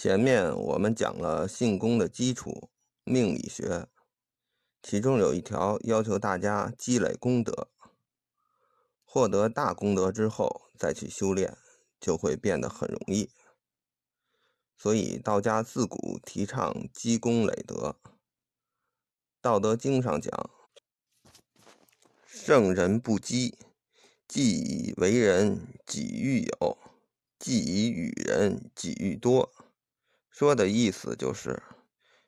前面我们讲了性功的基础命理学，其中有一条要求大家积累功德，获得大功德之后再去修炼，就会变得很容易。所以道家自古提倡积功累德，《道德经》上讲：“圣人不积，既以为人，己欲有；既以与人，己欲多。”说的意思就是，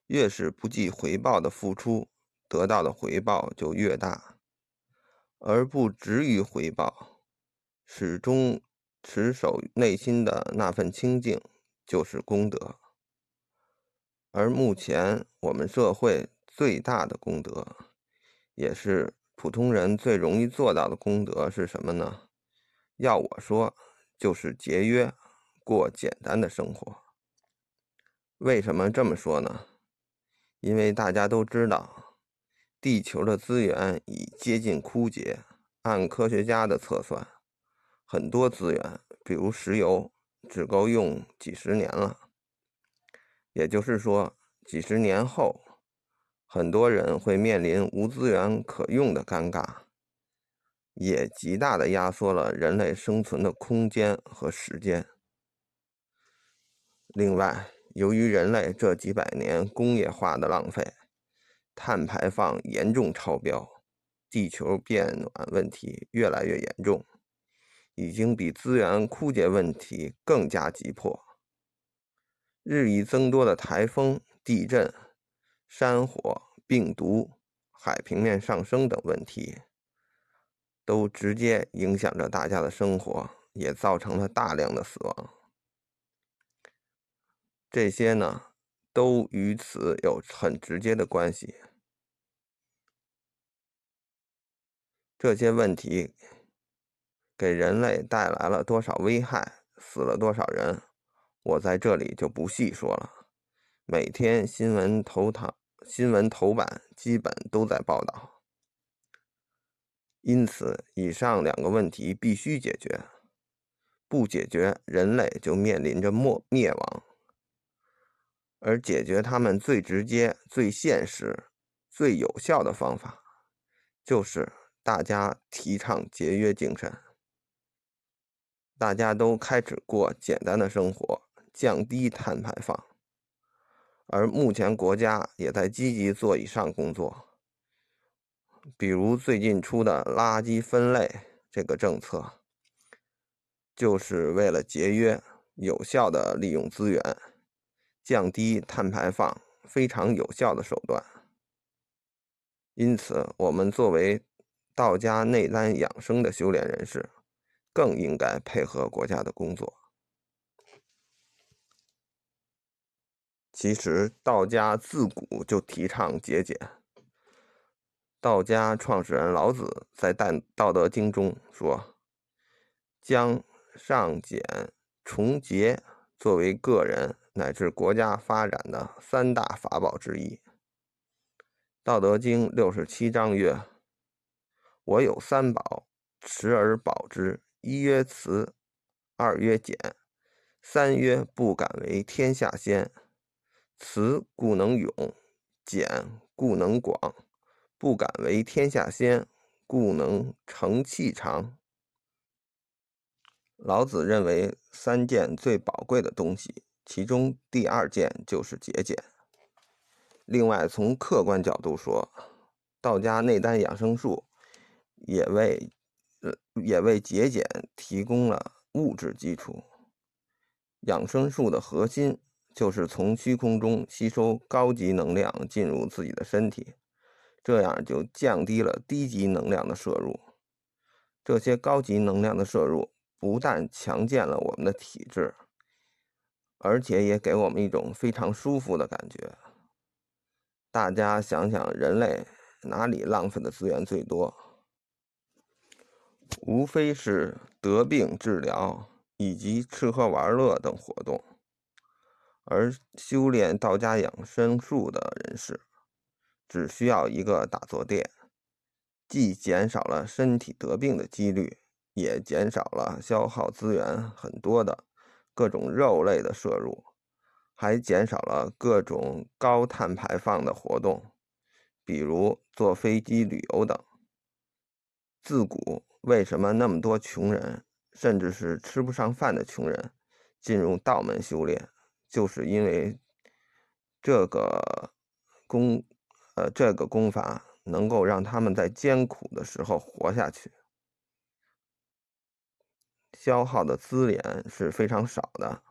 越是不计回报的付出，得到的回报就越大；而不执于回报，始终持守内心的那份清净，就是功德。而目前我们社会最大的功德，也是普通人最容易做到的功德是什么呢？要我说，就是节约，过简单的生活。为什么这么说呢？因为大家都知道，地球的资源已接近枯竭。按科学家的测算，很多资源，比如石油，只够用几十年了。也就是说，几十年后，很多人会面临无资源可用的尴尬，也极大的压缩了人类生存的空间和时间。另外，由于人类这几百年工业化的浪费，碳排放严重超标，地球变暖问题越来越严重，已经比资源枯竭问题更加急迫。日益增多的台风、地震、山火、病毒、海平面上升等问题，都直接影响着大家的生活，也造成了大量的死亡。这些呢，都与此有很直接的关系。这些问题给人类带来了多少危害，死了多少人，我在这里就不细说了。每天新闻头条、新闻头版基本都在报道。因此，以上两个问题必须解决，不解决，人类就面临着灭灭亡。而解决他们最直接、最现实、最有效的方法，就是大家提倡节约精神，大家都开始过简单的生活，降低碳排放。而目前国家也在积极做以上工作，比如最近出的垃圾分类这个政策，就是为了节约、有效的利用资源。降低碳排放非常有效的手段，因此，我们作为道家内丹养生的修炼人士，更应该配合国家的工作。其实，道家自古就提倡节俭。道家创始人老子在《道德经》中说：“将上简从节作为个人。”乃至国家发展的三大法宝之一，《道德经》六十七章曰：“我有三宝，持而保之。一曰慈，二曰俭，三曰不敢为天下先。慈故能勇，俭故能广，不敢为天下先，故能成器长。”老子认为三件最宝贵的东西。其中第二件就是节俭。另外，从客观角度说，道家内丹养生术也为也为节俭提供了物质基础。养生术的核心就是从虚空中吸收高级能量进入自己的身体，这样就降低了低级能量的摄入。这些高级能量的摄入不但强健了我们的体质。而且也给我们一种非常舒服的感觉。大家想想，人类哪里浪费的资源最多？无非是得病治疗以及吃喝玩乐等活动。而修炼道家养生术的人士，只需要一个打坐垫，既减少了身体得病的几率，也减少了消耗资源很多的。各种肉类的摄入，还减少了各种高碳排放的活动，比如坐飞机旅游等。自古为什么那么多穷人，甚至是吃不上饭的穷人，进入道门修炼，就是因为这个功，呃，这个功法能够让他们在艰苦的时候活下去，消耗的资源是非常少的。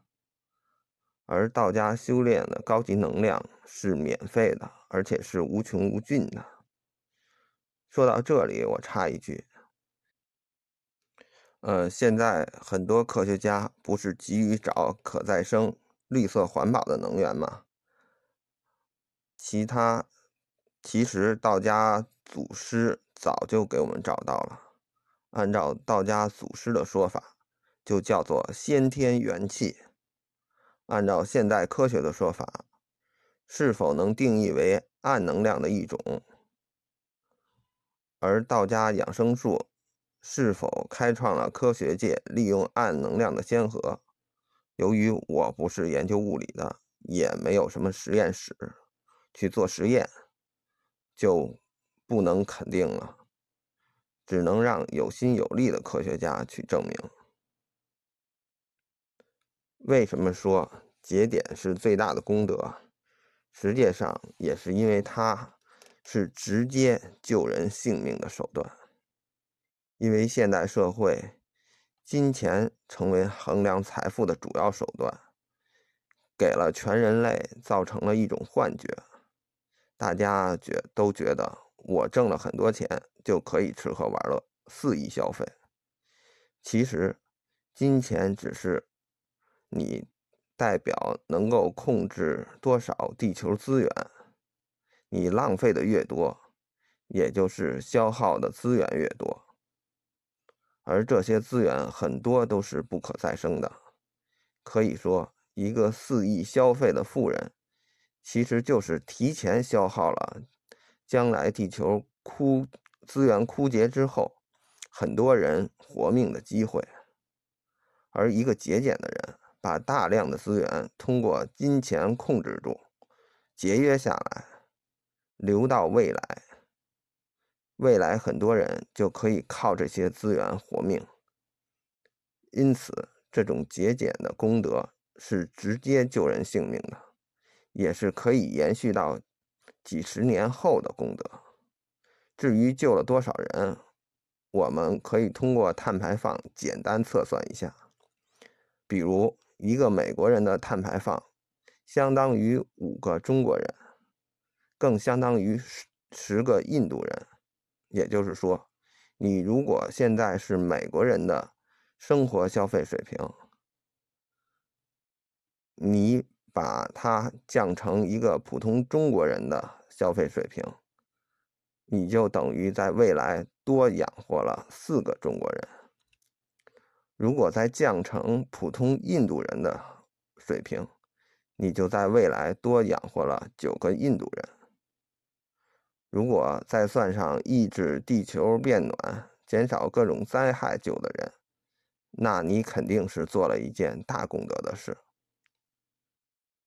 而道家修炼的高级能量是免费的，而且是无穷无尽的。说到这里，我插一句，呃，现在很多科学家不是急于找可再生、绿色环保的能源吗？其他，其实道家祖师早就给我们找到了。按照道家祖师的说法，就叫做先天元气。按照现代科学的说法，是否能定义为暗能量的一种？而道家养生术是否开创了科学界利用暗能量的先河？由于我不是研究物理的，也没有什么实验室去做实验，就不能肯定了，只能让有心有力的科学家去证明。为什么说节点是最大的功德？实际上也是因为它是直接救人性命的手段。因为现代社会，金钱成为衡量财富的主要手段，给了全人类造成了一种幻觉，大家觉都觉得我挣了很多钱就可以吃喝玩乐、肆意消费。其实，金钱只是。你代表能够控制多少地球资源？你浪费的越多，也就是消耗的资源越多。而这些资源很多都是不可再生的。可以说，一个肆意消费的富人，其实就是提前消耗了将来地球枯资源枯竭之后，很多人活命的机会。而一个节俭的人。把大量的资源通过金钱控制住，节约下来，留到未来。未来很多人就可以靠这些资源活命。因此，这种节俭的功德是直接救人性命的，也是可以延续到几十年后的功德。至于救了多少人，我们可以通过碳排放简单测算一下，比如。一个美国人的碳排放，相当于五个中国人，更相当于十十个印度人。也就是说，你如果现在是美国人的生活消费水平，你把它降成一个普通中国人的消费水平，你就等于在未来多养活了四个中国人。如果再降成普通印度人的水平，你就在未来多养活了九个印度人。如果再算上抑制地球变暖、减少各种灾害救的人，那你肯定是做了一件大功德的事。